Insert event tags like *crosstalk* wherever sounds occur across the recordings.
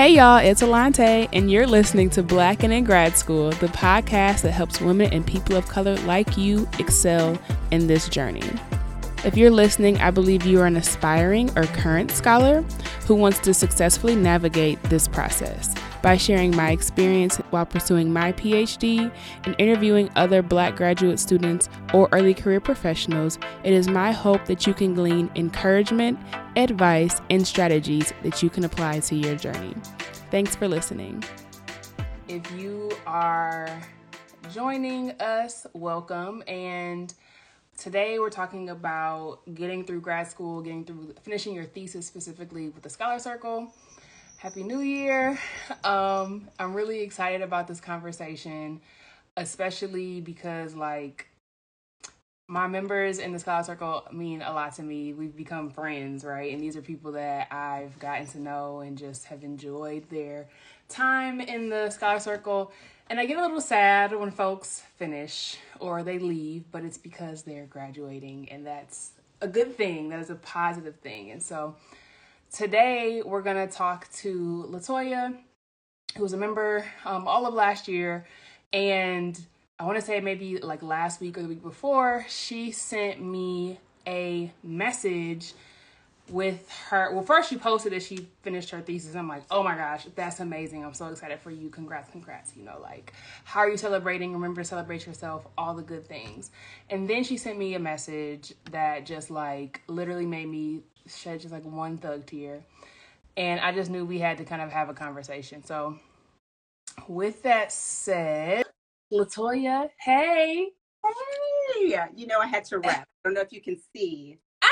Hey y'all, it's Alante, and you're listening to Black and in Grad School, the podcast that helps women and people of color like you excel in this journey. If you're listening, I believe you are an aspiring or current scholar who wants to successfully navigate this process. By sharing my experience while pursuing my PhD and interviewing other Black graduate students or early career professionals, it is my hope that you can glean encouragement, advice, and strategies that you can apply to your journey. Thanks for listening. If you are joining us, welcome. And today we're talking about getting through grad school, getting through finishing your thesis specifically with the Scholar Circle. Happy New Year. Um, I'm really excited about this conversation, especially because, like, my members in the Scholar Circle mean a lot to me. We've become friends, right? And these are people that I've gotten to know and just have enjoyed their time in the Scholar Circle. And I get a little sad when folks finish or they leave, but it's because they're graduating, and that's a good thing. That is a positive thing. And so, today we're going to talk to Latoya, who was a member um, all of last year. And I want to say maybe like last week or the week before, she sent me a message with her. Well, first she posted that she finished her thesis. I'm like, oh my gosh, that's amazing. I'm so excited for you. Congrats, congrats. You know, like, how are you celebrating? Remember to celebrate yourself, all the good things. And then she sent me a message that just like literally made me shed just like one thug tear. And I just knew we had to kind of have a conversation. So, with that said, Latoya, hey. Hey, you know, I had to rap. I don't know if you can see. Ah,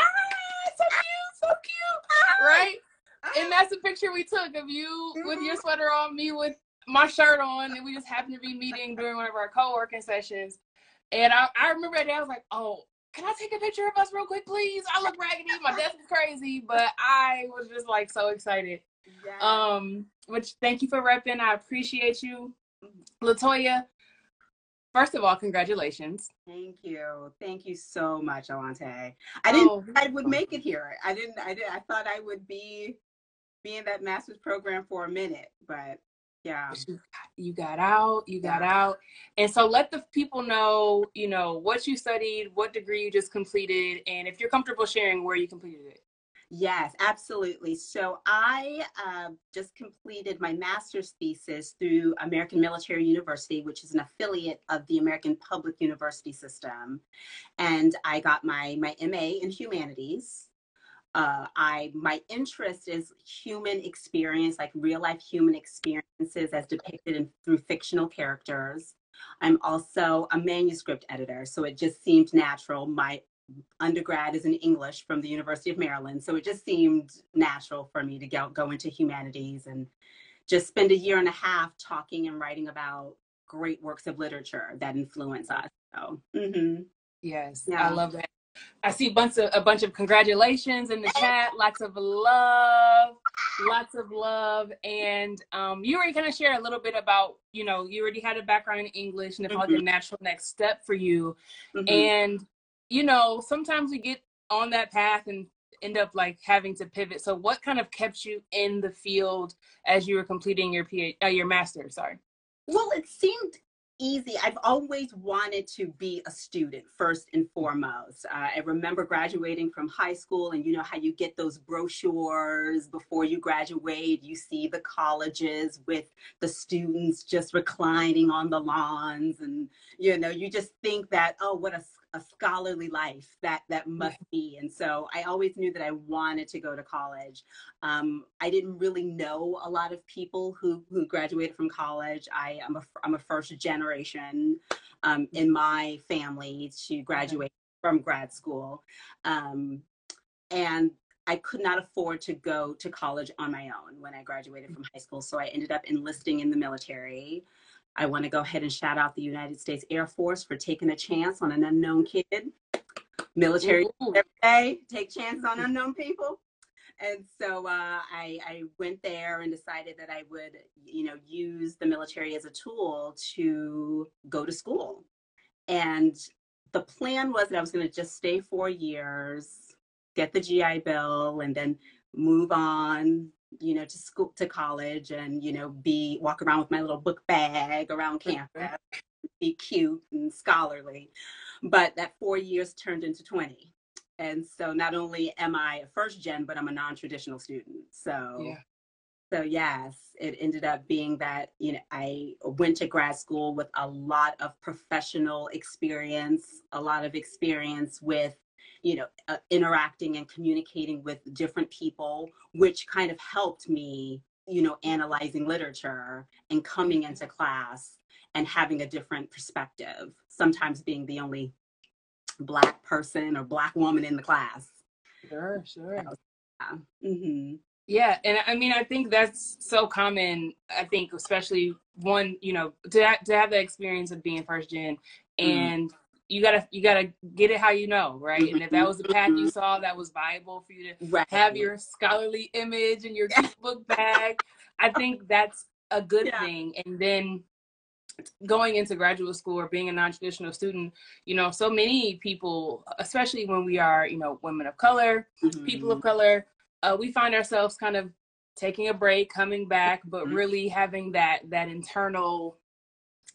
so cute, so cute. Ah! Right? Ah! And that's a picture we took of you with your mm-hmm. sweater on, me with my shirt on, and we just happened to be meeting during one of our co-working sessions. And I, I remember that day, I was like, oh, can I take a picture of us real quick, please? I look raggedy. My desk is crazy, but I was just like so excited. Yes. Um, which thank you for repping. I appreciate you. Latoya, first of all, congratulations. Thank you. Thank you so much, Alante. I didn't oh. I would make it here. I didn't I did I thought I would be be in that master's program for a minute, but yeah you got out you got yeah. out and so let the people know you know what you studied what degree you just completed and if you're comfortable sharing where you completed it Yes, absolutely. So I uh, just completed my master's thesis through American Military University, which is an affiliate of the American Public University System. And I got my, my MA in humanities uh, I my interest is human experience, like real life human experiences as depicted in, through fictional characters. I'm also a manuscript editor, so it just seemed natural. My undergrad is in English from the University of Maryland, so it just seemed natural for me to go, go into humanities and just spend a year and a half talking and writing about great works of literature that influence us. So, mm-hmm. yes, yeah. I love that. I see a bunch of a bunch of congratulations in the chat. Lots of love, lots of love, and um, you already kind of share a little bit about you know you already had a background in English, and it felt mm-hmm. like a natural next step for you. Mm-hmm. And you know sometimes we get on that path and end up like having to pivot. So what kind of kept you in the field as you were completing your PhD, uh, your master? Sorry. Well, it seemed easy. I've always wanted to be a student first and foremost. Uh, I remember graduating from high school, and you know how you get those brochures before you graduate. You see the colleges with the students just reclining on the lawns, and you know, you just think that, oh, what a a scholarly life that that must be and so i always knew that i wanted to go to college. Um, i didn't really know a lot of people who who graduated from college. I am a i'm a first generation um, in my family to graduate from grad school um, and I could not afford to go to college on my own when I graduated from high school. So I ended up enlisting in the military. I want to go ahead and shout out the United States Air Force for taking a chance on an unknown kid. Military Ooh. every day, take chances on unknown people. And so uh, I, I went there and decided that I would, you know, use the military as a tool to go to school. And the plan was that I was going to just stay four years, get the GI Bill, and then move on you know, to school, to college, and you know, be walk around with my little book bag around campus, be cute and scholarly. But that four years turned into twenty, and so not only am I a first gen, but I'm a non-traditional student. So. Yeah. So yes, it ended up being that you know I went to grad school with a lot of professional experience, a lot of experience with you know uh, interacting and communicating with different people, which kind of helped me you know analyzing literature and coming into class and having a different perspective. Sometimes being the only black person or black woman in the class. Sure, sure. Yeah. Mm-hmm. Yeah, and I mean, I think that's so common. I think, especially one, you know, to to have the experience of being first gen, and you gotta you gotta get it how you know, right? And if that was the path you saw that was viable for you to Right. have your scholarly image and your *laughs* book bag, I think that's a good Yeah. thing. And then going into graduate school or being a non-traditional student, you know, so many people, especially when we are, you know, women of color, people of color, uh, we find ourselves kind of taking a break, coming back, but Mhm. really having that that internal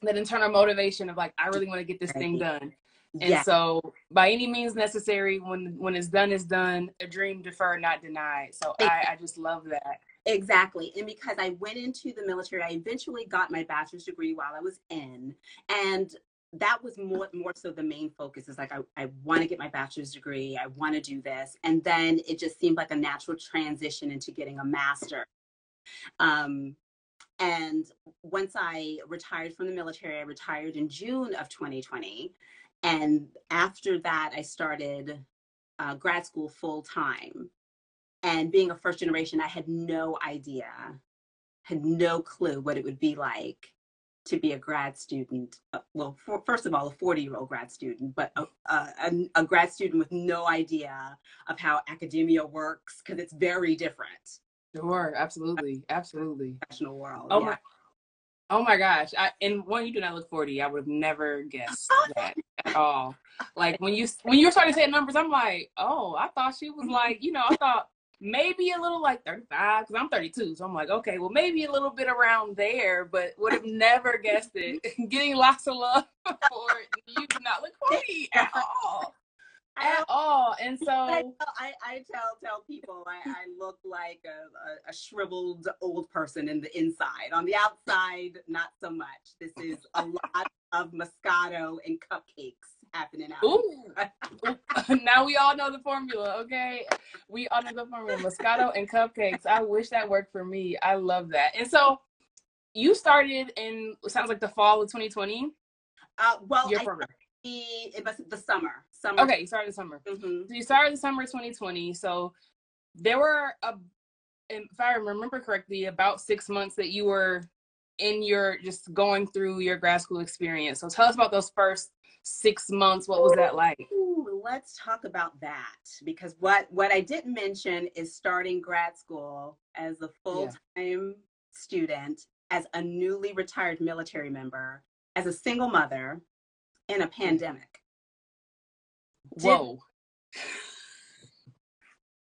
that internal motivation of like, I really want to get this thing done. And yeah. so by any means necessary, when when it's done, it's done. A dream deferred, not denied. So I, I just love that. Exactly. And because I went into the military, I eventually got my bachelor's degree while I was in. And that was more more so the main focus is like I, I want to get my bachelor's degree. I want to do this. And then it just seemed like a natural transition into getting a master. Um and once I retired from the military, I retired in June of 2020. And after that, I started uh, grad school full time. And being a first generation, I had no idea, had no clue what it would be like to be a grad student. Uh, well, for, first of all, a 40 year old grad student, but a, a, a grad student with no idea of how academia works because it's very different. Sure, absolutely, absolutely. Professional world. Oh yeah. my, oh my gosh! I, and when you do not look forty, I would have never guessed that at all. Like when you when you were starting to say numbers, I'm like, oh, I thought she was like, you know, I thought maybe a little like 35 because I'm 32, so I'm like, okay, well maybe a little bit around there, but would have never guessed it. *laughs* Getting lots of love *laughs* for. You do not look 40 at all, at all. And *laughs* I, so, I, I tell tell people I, I look like a, a, a shriveled old person in the inside. On the outside, not so much. This is a lot of Moscato and cupcakes happening out. ooh, *laughs* now we all know the formula, okay? We all know the formula. Moscato and cupcakes. I wish that worked for me. I love that. And so you started in sounds like the fall of 2020. Uh, well, Your I, it was the summer. Summer. Okay, you started the summer. hmm So you started the summer 2020. So there were a, if I remember correctly, about six months that you were in your just going through your grad school experience. So tell us about those first six months. What was that like? Ooh, let's talk about that because what what I didn't mention is starting grad school as a full time student, as a newly retired military member, as a single mother, in a pandemic. Did- Whoa.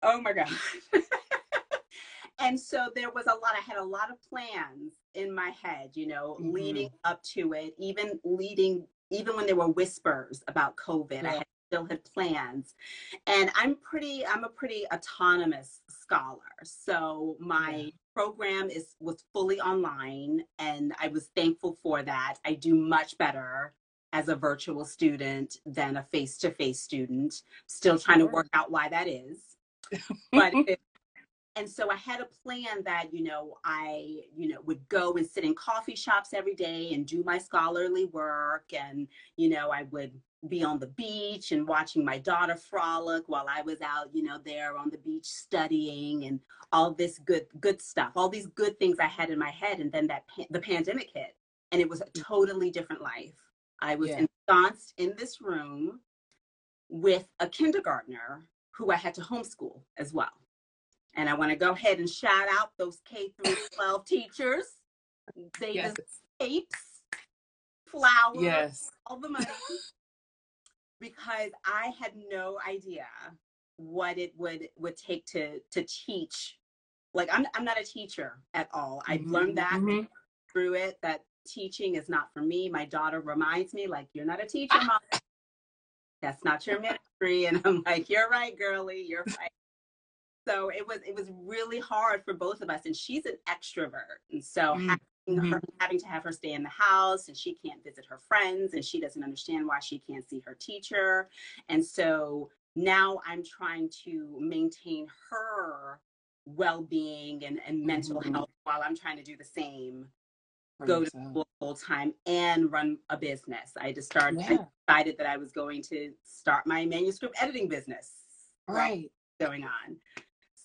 Oh my god. *laughs* and so there was a lot. I had a lot of plans in my head, you know, Mhm. leading up to it, even leading, even when there were whispers about COVID. I had, still had plans, and I'm pretty. I'm a pretty autonomous scholar, so my Yeah. program is was fully online, and I was thankful for that. I do much better as a virtual student than a face-to-face student. Still trying to work out why that is. *laughs* But it, and so I had a plan that you know I you know would go and sit in coffee shops every day and do my scholarly work. And you know I would be on the beach and watching my daughter frolic while I was out you know there on the beach studying and all this good good stuff all these good things I had in my head. And then that the pandemic hit and it was a mm-hmm. totally different life I was Yeah. ensconced in this room with a kindergartner who I had to homeschool as well. And I want to go ahead and shout out those K through *laughs* 12 teachers. They Yes. deserve flowers, Yes. all the money. *laughs* because I had no idea what it would would take to to teach like I'm I'm not a teacher at all. I've mm-hmm. learned that mm-hmm. through it that teaching is not for me. My daughter reminds me like you're not a teacher, mom. That's not your ministry. And I'm like, you're right, girly, you're right. So it was it was really hard for both of us. And she's an extrovert. And so mm-hmm. having, her, having to have her stay in the house and she can't visit her friends and she doesn't understand why she can't see her teacher. And so now I'm trying to maintain her well-being and, and mental mm-hmm. health while I'm trying to do the same go to school full time and run a business. I just started yeah. I decided that I was going to start my manuscript editing business. Right. Going on.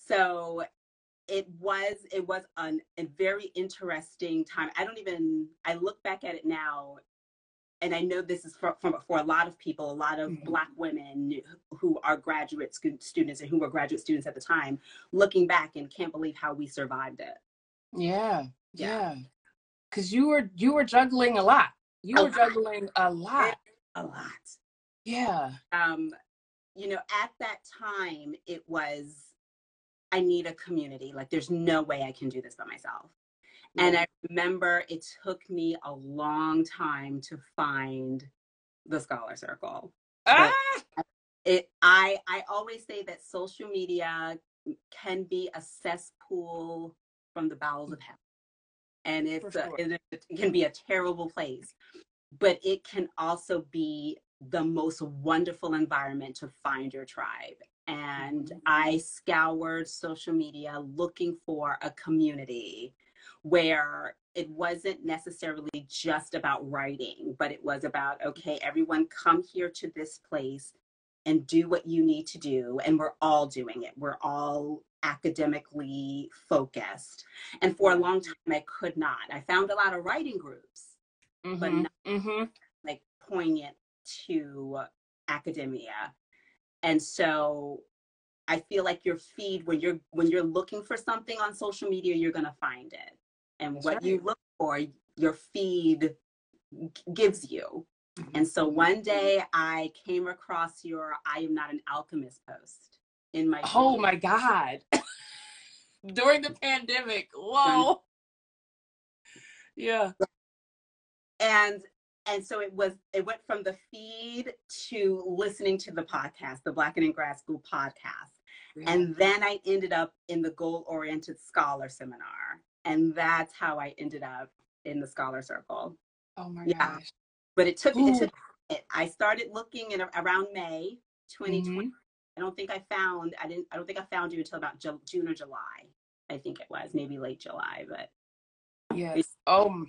So it was it was an, a very interesting time. I don't even I look back at it now and I know this is for, for, for a lot of people, a lot of mm-hmm. Black women who are graduate students and who were graduate students at the time, looking back and can't believe how we survived it. Yeah, yeah. Because you were you were juggling a lot. You a were lot. juggling a lot. A lot. Yeah. Um, you know, at that time, it was I need a community. Like, there's no way I can do this by myself. And I remember it took me a long time to find the scholar circle. Ah! It I I always say that social media can be a cesspool from the bowels of hell. And it's sure. a, it, can be a terrible place. But it can also be the most wonderful environment to find your tribe. And mm-hmm. I scoured social media looking for a community where it wasn't necessarily just about writing, but it was about, okay, everyone come here to this place and do what you need to do. And we're all doing it. We're all academically focused. And for a long time, I could not. I found a lot of writing groups, mm-hmm. but not mm-hmm. like poignant to academia. And so I feel like your feed when you're when you're looking for something on social media, you're gonna find it and That's what right. you look for, your feed gives you. Mm-hmm. And so one day I came across your I am not an alchemist post in my Oh my God. *laughs* During the pandemic. Whoa. yeah. And and so it was it went from the feed to listening to the podcast, the Black and in Grad School podcast. Yeah. And then I ended up in the goal oriented scholar seminar and that's how I ended up in the scholar circle. Oh my yeah. gosh! But it took, it took it. I started looking in around May 2020. Mm-hmm. I don't think I found I didn't I don't think I found you until about June or July. I think it was maybe late July, but yes. Oh,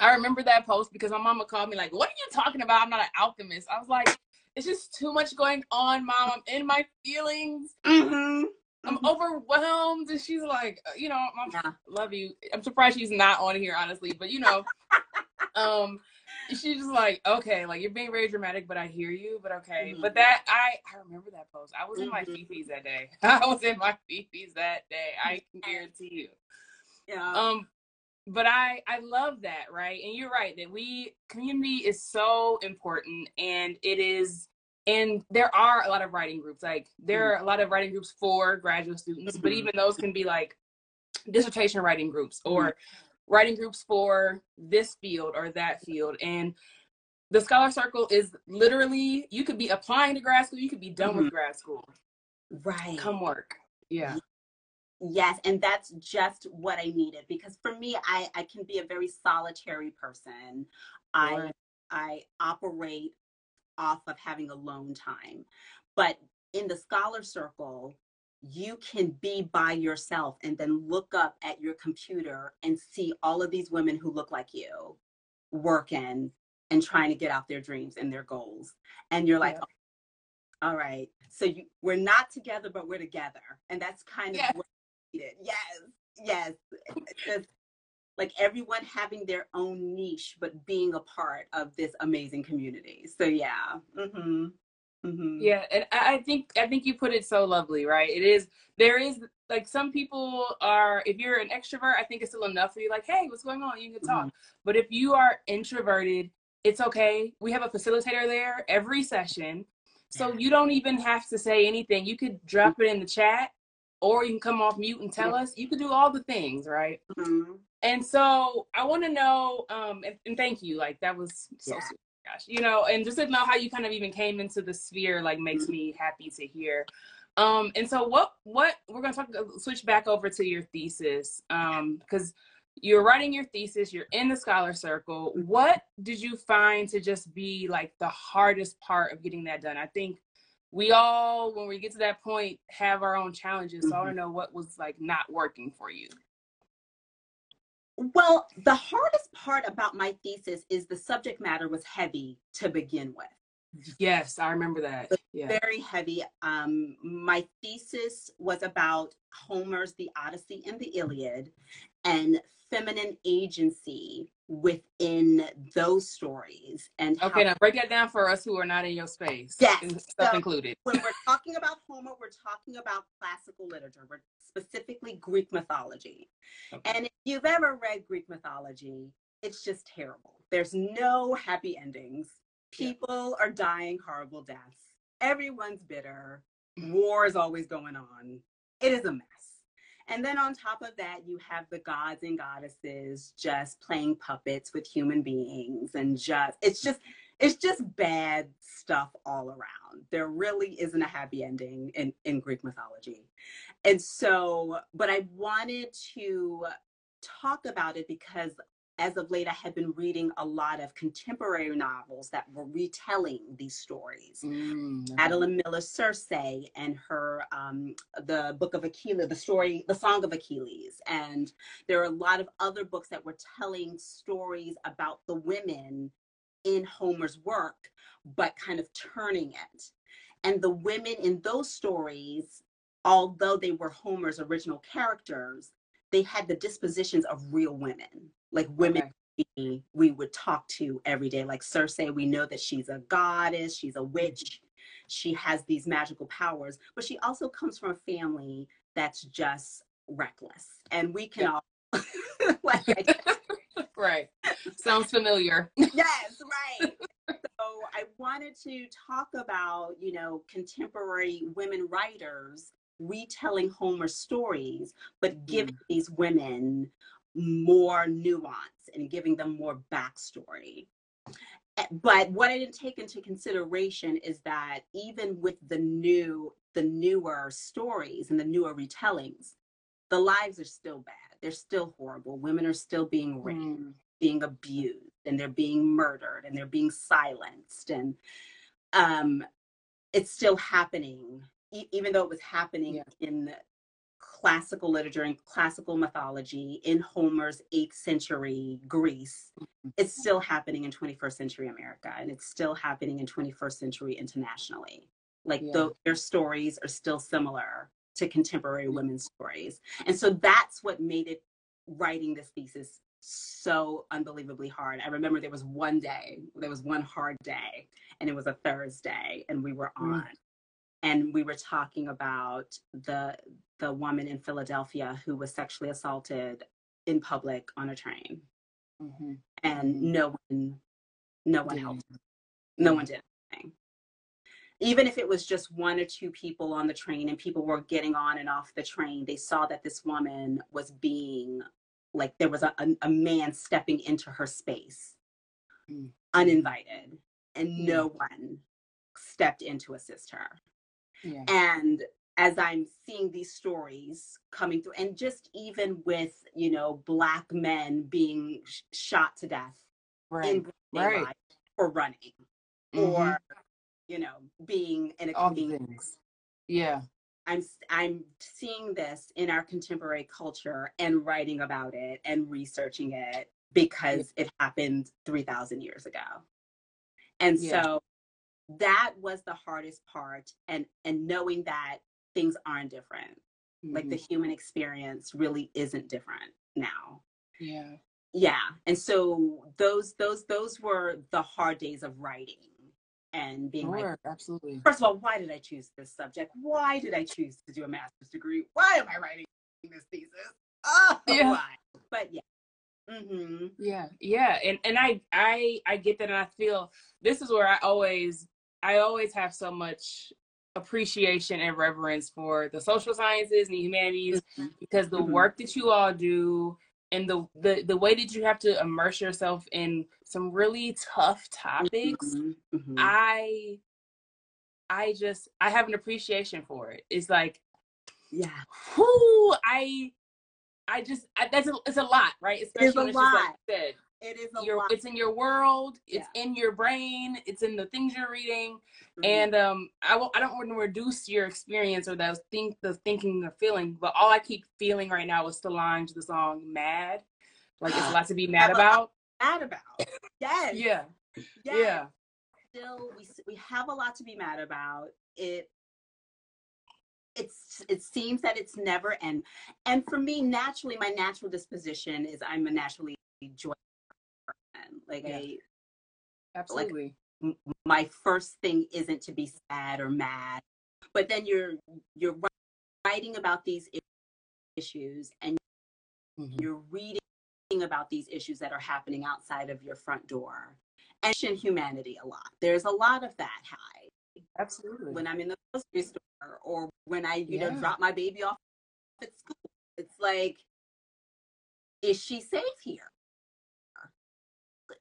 I remember that post because my mama called me like, "What are you talking about? I'm not an alchemist." I was like, "It's just too much going on, mom. I'm in my feelings." Mm-hmm. I'm mm-hmm. overwhelmed. And she's like, uh, you know, I yeah. love you. I'm surprised she's not on here, honestly, but you know, *laughs* um, *laughs* she's just like, okay, like you're being very dramatic, but I hear you, but okay. Mm-hmm. But that I I remember that post. I was in my mm-hmm. fifis that day. *laughs* I was in my fifis that day. I *laughs* can guarantee you. Yeah. Um, but I I love that, right? And you're right that we community is so important and it is and there are a lot of writing groups like there mm-hmm. are a lot of writing groups for graduate students but mm-hmm. even those can be like dissertation writing groups or mm-hmm. Writing groups for this field or that field. And the scholar circle is literally you could be applying to grad school you could be done mm-hmm. with grad school. Right. Come work. Yeah. Yes and that's just what i needed because for me i i can be a very solitary person. I i operate off of having alone time. But in the scholar circle, you can be by yourself and then look up at your computer and see all of these women who look like you working and trying to get out their dreams and their goals. And you're like, yeah. oh, all right, so you, we're not together, but we're together. And that's kind of yes. what Yes, yes. Just like everyone having their own niche but being a part of this amazing community so yeah mm-hmm. Mm-hmm. yeah and i think i think you put it so lovely right it is there is like some people are if you're an extrovert i think it's still enough for you like hey what's going on you can talk mm-hmm. but if you are introverted it's okay we have a facilitator there every session so you don't even have to say anything you could drop it in the chat or you can come off mute and tell us. You could do all the things, right? Mm-hmm. And so I want to know, um, and, and, thank you. Like that was so yeah. sweet. Gosh, you know, and just to know how you kind of even came into the sphere, like makes mm-hmm. me happy to hear. Um, and so what what we're gonna talk switch back over to your thesis. Um, because you're writing your thesis, you're in the scholar circle. What did you find to just be like the hardest part of getting that done? I think we all, when we get to that point, have our own challenges. So I want to mm-hmm. know what was like not working for you. Well, the hardest part about my thesis is the subject matter was heavy to begin with. Yes, I remember that. Yeah. Very heavy. Um, my thesis was about Homer's The Odyssey and the Iliad and feminine agency within those stories. And okay, how- now break that down for us who are not in your space. Yes, stuff so included. when we're talking about Homer, we're talking about classical literature. We're specifically Greek mythology. Okay. And if you've ever read Greek mythology, it's just terrible. There's no happy endings People yeah. are dying horrible deaths. Everyone's bitter. War is always going on. It is a mess. And then on top of that, you have the gods and goddesses just playing puppets with human beings and just it's just it's just bad stuff all around. There really isn't a happy ending in, in Greek mythology. And so, but I wanted to talk about it because as of late, I had been reading a lot of contemporary novels that were retelling these stories. Mm, Madeline Miller Circe and her, um, the book of Achilles, the story, the Song of Achilles. And there are a lot of other books that were telling stories about the women in Homer's work, but kind of turning it. And the women in those stories, although they were Homer's original characters, they had the dispositions of real women like women okay. we would talk to every day. Like Circe, we know that she's a goddess, she's a witch, she has these magical powers, but she also comes from a family that's just reckless. And we can yeah. all *laughs* like *laughs* right. Sounds familiar. *laughs* yes, right. so I wanted to talk about, you know, contemporary women writers retelling Homer's stories, but giving mm. these women more nuance and giving them more backstory. Eh, but what I didn't take into consideration is that even with the new, the newer stories and the newer retellings, the lives are still bad. They're still horrible. Women are still being raped, mm. being abused, and they're being murdered, and they're being silenced, and um, it's still happening. E- even though it was happening yeah. in classical literature and classical mythology in Homer's 8th century Greece, mm-hmm. it's still happening in 21st century America and it's still happening in 21st century internationally. Like yeah. the, their stories are still similar to contemporary women's stories. And so that's what made it writing this thesis so unbelievably hard. I remember there was one day, there was one hard day, and it was a Thursday, and we were mm. on. Mm and we were talking about the the woman in Philadelphia who was sexually assaulted in public on a train, mm-hmm. and mm-hmm. no one, no one helped. No one did anything. Even if it was just one or two people on the train and people were getting on and off the train, they saw that this woman was being like there was a, a, a man stepping into her space mm-hmm. uninvited, and no one stepped in to assist her. Yeah. And as I'm seeing these stories coming through, and just even with, you know, Black men being sh- shot to death right. in right. for running mm-hmm. or, you know, being in a All things. Yeah. I'm I'm seeing this in our contemporary culture and writing about it and researching it because yeah. it happened 3000 years ago. And yeah. so that was the hardest part and and knowing that things aren't different mm-hmm. like the mm-hmm. human experience really isn't different now yeah yeah and so those those those were the hard days of writing and being sure, like absolutely first of all why did i choose this subject why did i choose to do a master's degree why am i writing this thesis oh *laughs* yeah. why but yeah Mm-hmm. Yeah, yeah, and and I I I get that, and I feel this is where I always I always have so much appreciation and reverence for the social sciences and the humanities Mm-hmm. because the Mhm. work that you all do and the, the the way that you have to immerse yourself in some really tough topics Mhm, mhm. i i just i have an appreciation for it it's like yeah, whoo i i just I, that's a, it's a lot right especially is a it's just like lot. said it is a your lot. it's in your world it's in your brain it's in the things you're reading Mhm. and um i won't i don't want to reduce your experience or those think the thinking or feeling but all i keep feeling right now is solange the song mad like it's a *gasps* lot to be mad Have a lot- about mad about. Yes. yeah yes. yeah Still, we we have a lot to be mad about. It. It's it seems that it's never end. And for me, naturally, my natural disposition is I'm a naturally joyful Like Yeah. I absolutely. m- my first thing isn't to be sad or mad but then you're you're writing about these issues and Mhm. you're reading about these issues that are happening outside of your front door and humanity a lot. There's a lot of that high absolutely. when i'm in the grocery store or when i you know drop my baby off at school. It's like is she safe here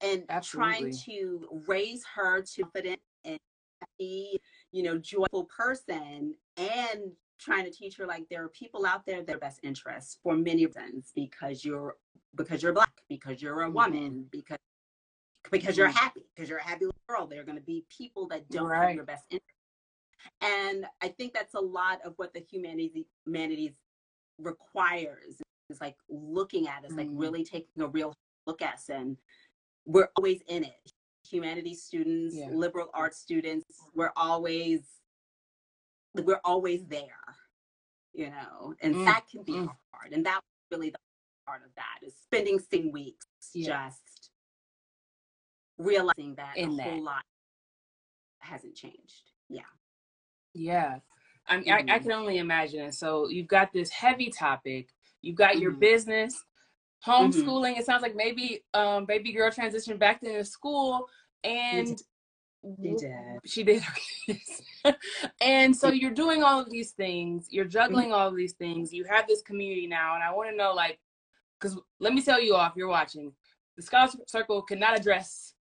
and trying to raise her to confident and happy, you know, joyful person and trying to teach her like there are people out there that are best interests for many reasons because you're because you're black, because you're a Mhm. woman, because because you're Mhm. happy, because you're a happy little girl. There are going to be people that don't have your best interest. And I think that's a lot of what the humanities humanities requires is like looking at us, like Mhm. really taking a real look at us and we're always in it. Humanities students, Yeah. liberal arts students, we're always we're always there, you know, and Mm, that can be mm. hard. And that was really the part of that is spending six weeks Yeah. just realizing that In a that. whole lot hasn't changed. Yeah. Yeah. I, mean, I, I Mhm. can only imagine. And So you've got this heavy topic. You've got your Mhm. business, homeschooling. It sounds like maybe um, baby girl transitioned back into school, and She did. She did. *laughs* and so you're doing all of these things. You're juggling Mm-hmm. all of these things. You have this community now, and I want to know, like, because let me tell you all, if you're watching, the Scholar Circle cannot address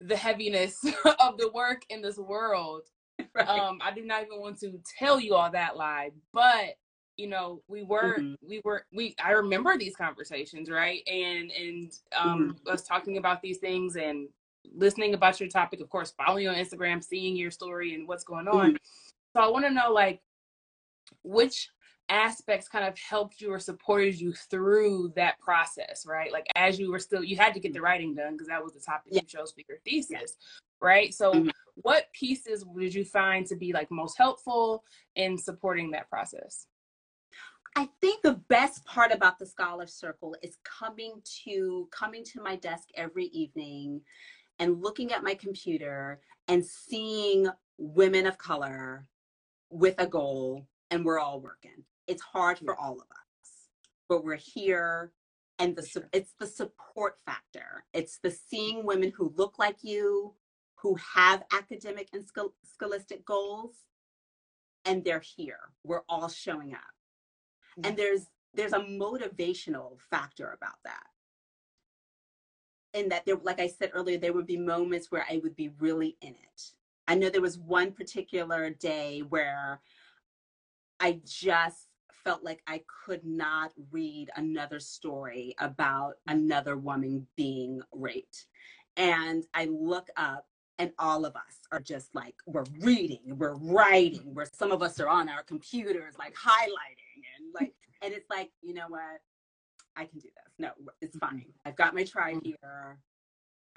the heaviness *laughs* of the work in this world *laughs* Right. um i do not even want to tell you all that lie but you know we were Mhm. we were we i remember these conversations right and and um Mm-hmm. us talking about these things and listening about your topic of course following you on instagram seeing your story and what's going on Mm-hmm. so i want to know like which aspects kind of helped you or supported you through that process right like as you were still you had to get the writing done because that was the topic Yeah. you chose for your thesis right so Mhm. what pieces did you find to be like most helpful in supporting that process I think the best part about the scholar circle is coming to coming to my desk every evening and looking at my computer and seeing women of color with a goal and we're all working. It's hard for all of us, but we're here and the sure. it's the support factor. It's the seeing women who look like you, who have academic and schol- scholastic goals and they're here. We're all showing up and there's there's a motivational factor about that. In that there like i said earlier there would be moments where i would be really in it. I know there was one particular day where i just felt like i could not read another story about another woman being raped. And i look up and all of us are just like we're reading we're writing where some of us are on our computers like highlighting. and like and it's like you know what? I can do this. No it's fine. I've got my tribe here.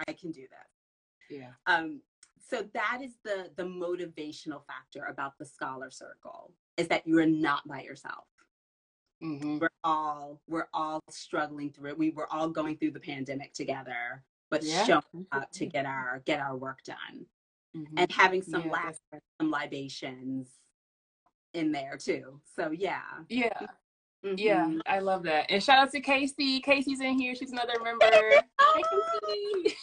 I can do this. Yeah. Um so that is the the motivational factor about the scholar circle is that you're not by yourself. Mm-hmm. we're all we're all struggling through it. We were all going through the pandemic together but Yeah. showing up to get our get our work done. Mm-hmm. and having some yeah, laughs some libations in there too so yeah yeah yeah Mhm. i love that and shout out to casey casey's in here she's another member Casey.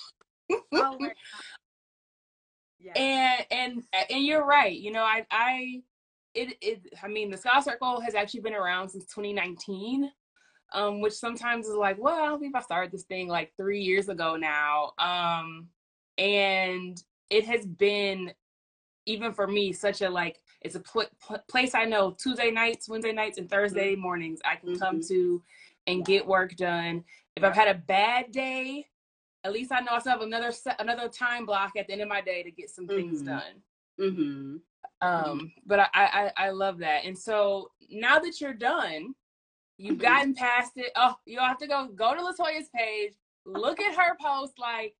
*laughs* oh yeah and and and you're right you know i i it it I mean the Scholar Circle has actually been around since 2019. Um, which sometimes is like, well, I believe I started this thing like three years ago now. Um, and it has been even for me such a like it's a pl- pl- place I know Tuesday nights, Wednesday nights, and Thursday mm-hmm. mornings I can mm-hmm. come to and get work done. If I've had a bad day, at least I know I still have another another time block at the end of my day to get some mm-hmm. things done. Mm-hmm. Um, but I, I I love that. And so now that you're done, you've mm-hmm. gotten past it. Oh, you'll have to go go to Latoya's page, look at her post. Like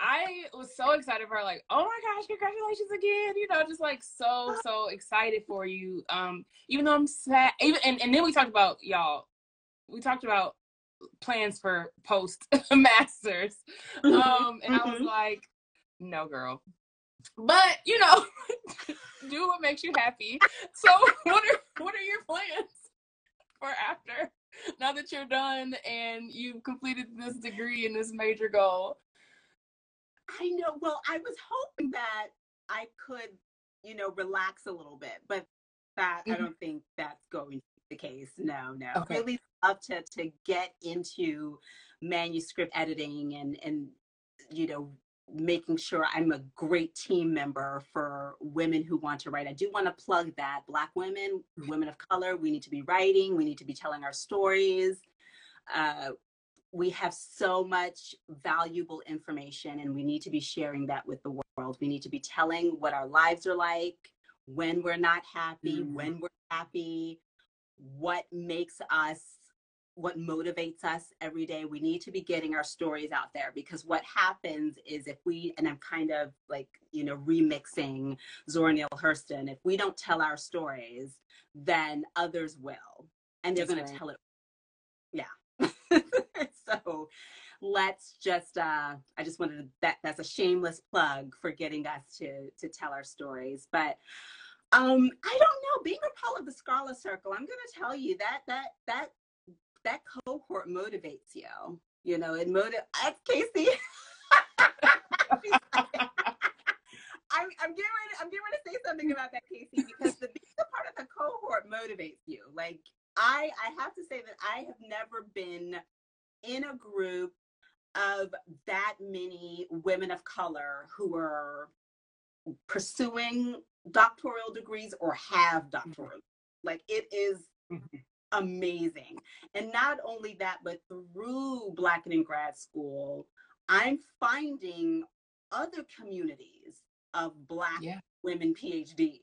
I was so excited for her. Like, oh my gosh, congratulations again! You know, just like so so excited for you. Um, even though I'm sad. Even and and then we talked about y'all. We talked about plans for post *laughs* masters. Mm-hmm. Um, and mm-hmm. I was mm-hmm. like, no, girl. But you know, *laughs* do what makes you happy. So, *laughs* what are what are your plans for after? Now that you're done and you've completed this degree and this major goal. I know. Well, I was hoping that I could, you know, relax a little bit, but that mm-hmm. I don't think that's going to be the case. No, no. Okay. Really love to to get into manuscript editing and and you know making sure I'm a great team member for women who want to write. I do want to plug that Black women, women of color, we need to be writing, we need to be telling our stories. Uh, we have so much valuable information and we need to be sharing that with the world. We need to be telling what our lives are like, when we're not happy, mm-hmm. when we're happy, what makes us what motivates us every day. We need to be getting our stories out there because what happens is if we, and I'm kind of like, you know, remixing Zora Neale Hurston, if we don't tell our stories, then others will. And they're going right. to tell it. So let's just uh i just wanted to that that's a shameless plug for getting us to to tell our stories but um i don't know being a part of the scholar circle i'm gonna tell you that that that that cohort motivates you. You know, it motivates Casey. *laughs* I'm, I'm getting ready. I'm getting ready to say something about that, Casey, because the being a part of the cohort motivates you. Like I, I have to say that I have never been in a group of that many women of color who are pursuing doctoral degrees or have doctoral. Like it is mm-hmm amazing. And not only that, but through Black and in Grad School, I'm finding other communities of Black yeah. women PhDs.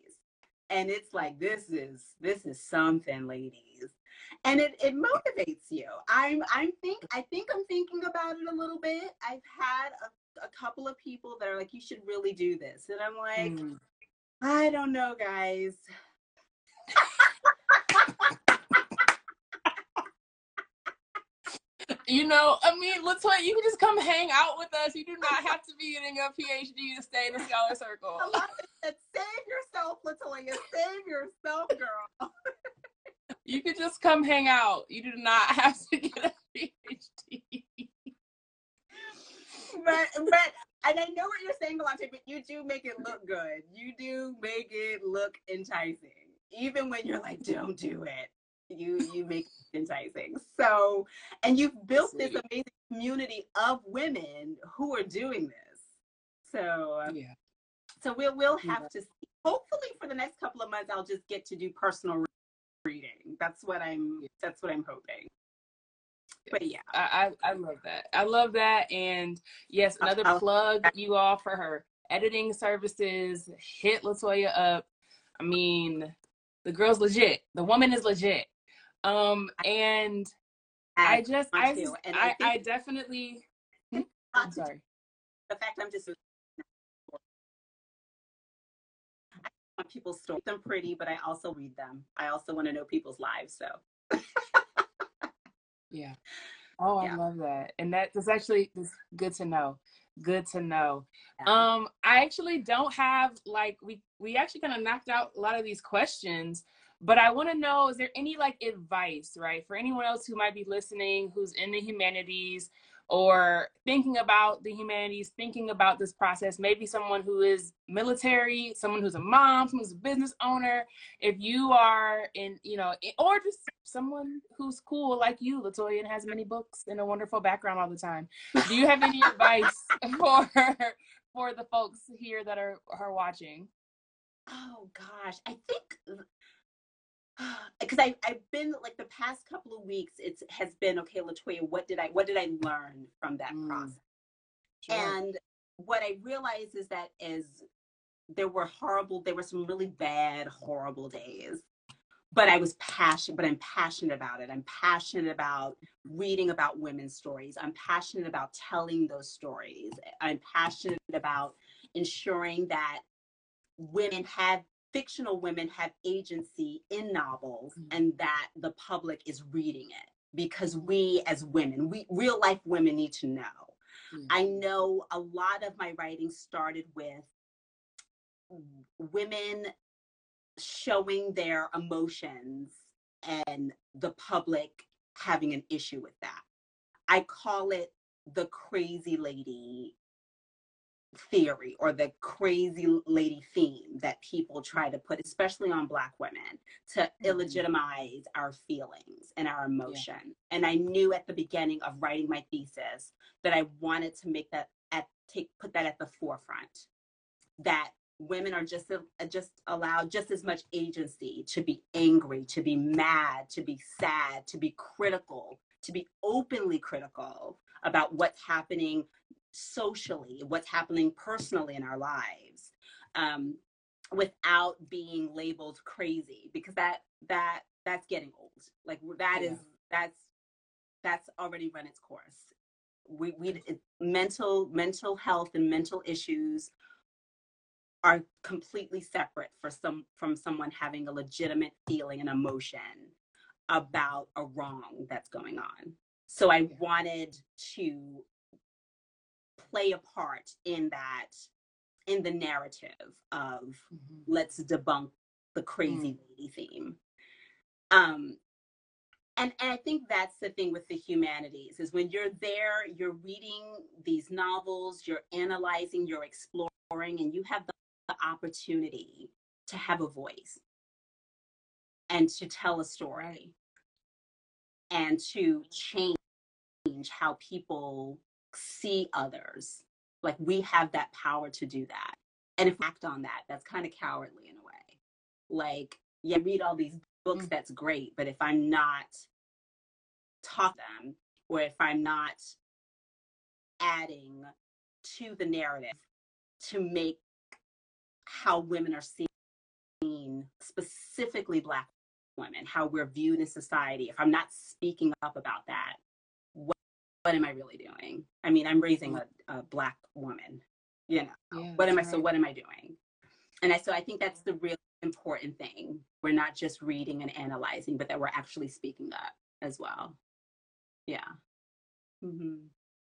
And it's like this is this is something, ladies. And it, it motivates you. I'm I'm think I think I'm thinking about it a little bit. I've had a, a couple of people that are like, you should really do this. And I'm like, mm. I don't know, guys. You know, I mean, Latoya, you can just come hang out with us. You do not have to be getting a PhD to stay in the scholar *laughs* circle. Save yourself, Latoya. Save yourself, girl. *laughs* you could just come hang out. You do not *laughs* have to get a PhD. but but and I know what you're saying, Alante, but you do make it look good. You do make it look enticing. Even when you're like, don't do it you you make it enticing. So, and you've built Sweet. this amazing community of women who are doing this. So, yeah. So we'll we'll have yeah. to see. Hopefully, for the next couple of months, I'll just get to do personal reading. That's what I'm. That's what I'm hoping. But yeah, I, I, I love that. I love that. And yes, another I'll, plug you all for her editing services. Hit Latoya up. I mean, the girl's legit. The woman is legit. Um, and I, I just, I, just, I, I, I definitely. *laughs* I'm sorry. The fact I'm just. Want people's stories. Them pretty, but I also read them. I also want to know people's lives. So. yeah. Oh, yeah. I love that, and that is actually good to know. Good to know. Yeah. Um, I actually don't have like we we actually kind of knocked out a lot of these questions But I want to know is there any like advice, right, for anyone else who might be listening who's in the humanities or thinking about the humanities, thinking about this process, maybe someone who is military, someone who's a mom, someone who's a business owner, if you are in, you know, or just someone who's cool like you, Latoya, and has many books and a wonderful background all the time. Do you have any *laughs* advice *laughs* for for the folks here that are are watching? Oh gosh, I think uh, *sighs* because I I've been like the past couple of weeks it's has been okay Latoya what did I what did I learn from that mm. process sure. and what I realized is that is there were horrible there were some really bad horrible days but I was passionate but I'm passionate about it I'm passionate about reading about women's stories I'm passionate about telling those stories I'm passionate about ensuring that women have fictional women have agency in novels mm-hmm. and that the public is reading it because we as women we real life women need to know mm-hmm. i know a lot of my writing started with women showing their emotions and the public having an issue with that i call it the crazy lady theory or the crazy lady theme that people try to put, especially on Black women, to mm-hmm. illegitimize our feelings and our emotion. Yeah. And I knew at the beginning of writing my thesis that I wanted to make that at take put that at the forefront. That women are just just allowed just as much agency to be angry, to be mad, to be sad, to be critical, to be openly critical about what's happening socially, what's happening personally in our lives, um, without being labeled crazy, because that that that's getting old. Like that yeah. is that's that's already run its course. We we it, mental mental health and mental issues are completely separate for some from someone having a legitimate feeling and emotion about a wrong that's going on. So I wanted to play a part in that in the narrative of mm-hmm. let's debunk the crazy mm. lady theme um and, and i think that's the thing with the humanities is when you're there you're reading these novels you're analyzing you're exploring and you have the, the opportunity to have a voice and to tell a story and to change how people see others. Like we have that power to do that. And if we act on that, that's kind of cowardly in a way. Like, yeah, read all these books, mm. that's great. But if I'm not taught them, or if I'm not adding to the narrative to make how women are seen, specifically Black women, how we're viewed in society, if I'm not speaking up about that, what am I really doing? I mean, I'm raising a, a black woman, you know, yeah, what am I, right. so what am I doing? And I, so I think that's the real important thing. We're not just reading and analyzing, but that we're actually speaking up as well. Yeah. Mm-hmm.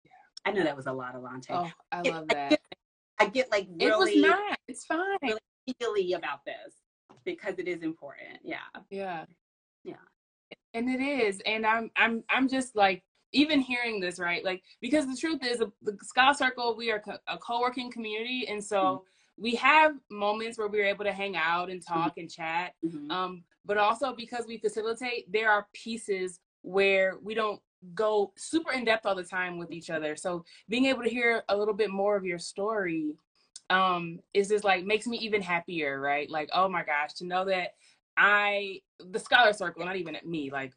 Yeah. I know that was a lot, Alante. Oh, I love that. I get, I get like really, it was not. It's fine. Really feely about this because it is important. Yeah. Yeah. Yeah. And it is, and I'm, I'm, I'm just like even hearing this, right? Like, because the truth is, the Scholar Circle, we are a co working community. And so mm-hmm. we have moments where we're able to hang out and talk mm-hmm. and chat. Mm-hmm. Um, but also because we facilitate, there are pieces where we don't go super in depth all the time with each other. So being able to hear a little bit more of your story um is just like makes me even happier, right? Like, oh my gosh, to know that I the scholar circle, not even at me, like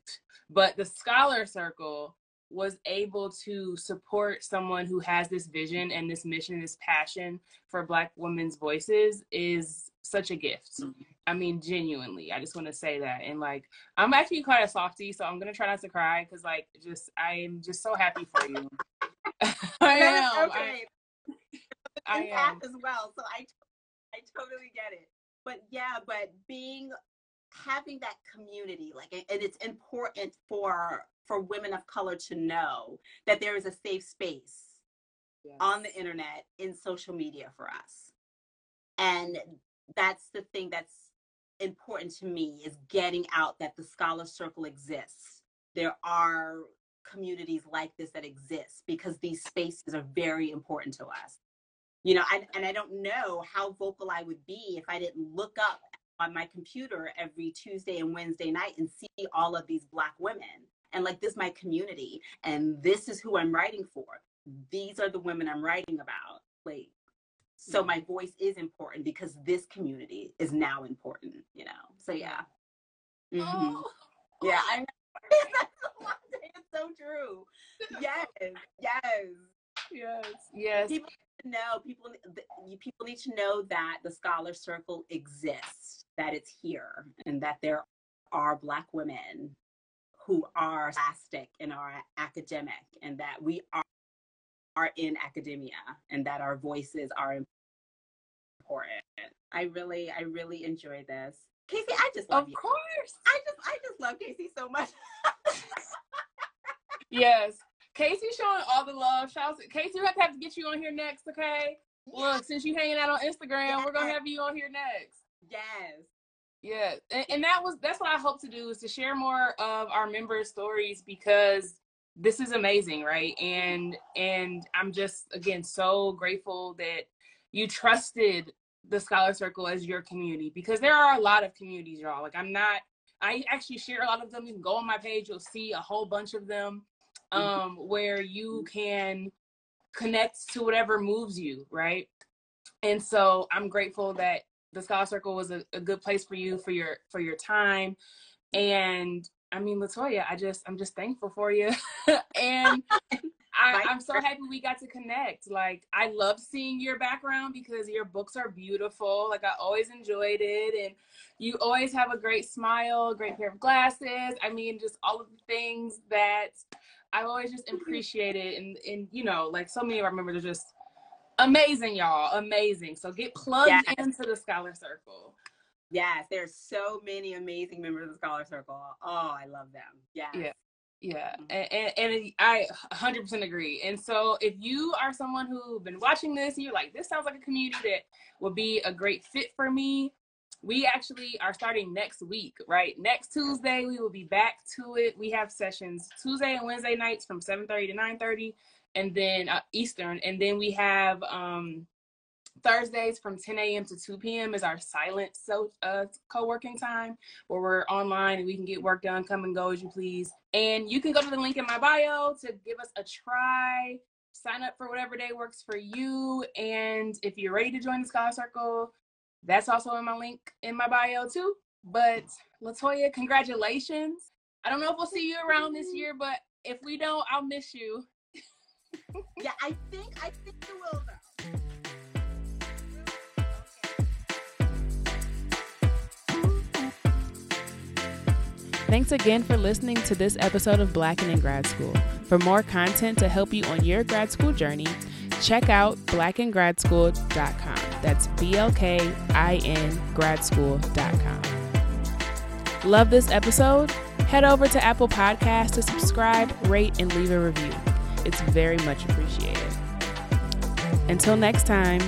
but the scholar circle was able to support someone who has this vision and this mission, this passion for Black women's voices is such a gift. Mm-hmm. I mean, genuinely, I just want to say that. And like, I'm actually quite a softy, so I'm gonna try not to cry because, like, just I am just so happy for you. *laughs* I am. Okay. I, I am as well, so I I totally get it. But yeah, but being having that community, like, and it's important for for women of color to know that there is a safe space yes. on the internet in social media for us and that's the thing that's important to me is getting out that the scholar circle exists. There are communities like this that exist because these spaces are very important to us. You know, I, and I don't know how vocal I would be if I didn't look up on my computer every Tuesday and Wednesday night and see all of these Black women. And like, this is my community, and this is who I'm writing for. These are the women I'm writing about. Like, so my voice is important because this community is now important, you know? So, yeah. Mm-hmm. Oh. Yeah, I know. *laughs* it's so true. *laughs* Yes, yes. Yes, yes. People to know, people, people need to know that the Scholar Circle exists, that it's here, and that there are Black women who are plastic and are academic, and that we are are in academia and that our voices are important. I really, I really enjoy this. Casey, I just love of you. Of course. I just, I just love Casey so much. *laughs* yes. Casey showing all the love. Shout out. to Casey, we have to have to get you on here next, okay? Look, since you hanging out on Instagram, yes. we're gonna have you on here next. Yes. Yeah, and, and that was that's what I hope to do is to share more of our members' stories because this is amazing, right? And and I'm just again so grateful that you trusted the Scholar Circle as your community because there are a lot of communities, y'all. Like I'm not I actually share a lot of them. You can go on my page, you'll see a whole bunch of them. Um where you can connect to whatever moves you, right? And so I'm grateful that the Scholar Circle was a, a good place for you for your for your time. And I mean, Latoya, I just I'm just thankful for you. *laughs* and *laughs* I, am so happy we got to connect. Like I love seeing your background because your books are beautiful. Like I always enjoyed it and you always have a great smile, a great pair of glasses. I mean, just all of the things that I've always just appreciated and and you know, like so many of our members are just amazing, y'all. Amazing. So get plugged yes. into the Scholar Circle. Yes, there's so many amazing members of the Scholar Circle. Oh, I love them. Yes. Yeah. Yeah, mm-hmm. and, and, and, I 100% agree. And so, if you are someone who's been watching this and you're like, this sounds like a community that would be a great fit for me, we actually are starting next week, right? Next Tuesday, we will be back to it. We have sessions Tuesday and Wednesday nights from 7:30 to 9:30, and then uh, Eastern, and then we have um, Thursdays from 10 a.m. to 2 p.m. is our silent so uh, co-working time where we're online and we can get work done. Come and go as you please. And you can go to the link in my bio to give us a try. Sign up for whatever day works for you. And if you're ready to join the Scholar Circle, that's also in my link in my bio too. But Latoya, congratulations. I don't know if we'll see you around this year, but if we don't, I'll miss you. *laughs* yeah, I think I think you will though. Thanks again for listening to this episode of Black and in Grad School. For more content to help you on your grad school journey, check out blackingradschool.com. That's B L K I N gradschool.com. Love this episode? Head over to Apple Podcasts to subscribe, rate, and leave a review. It's very much appreciated. Until next time,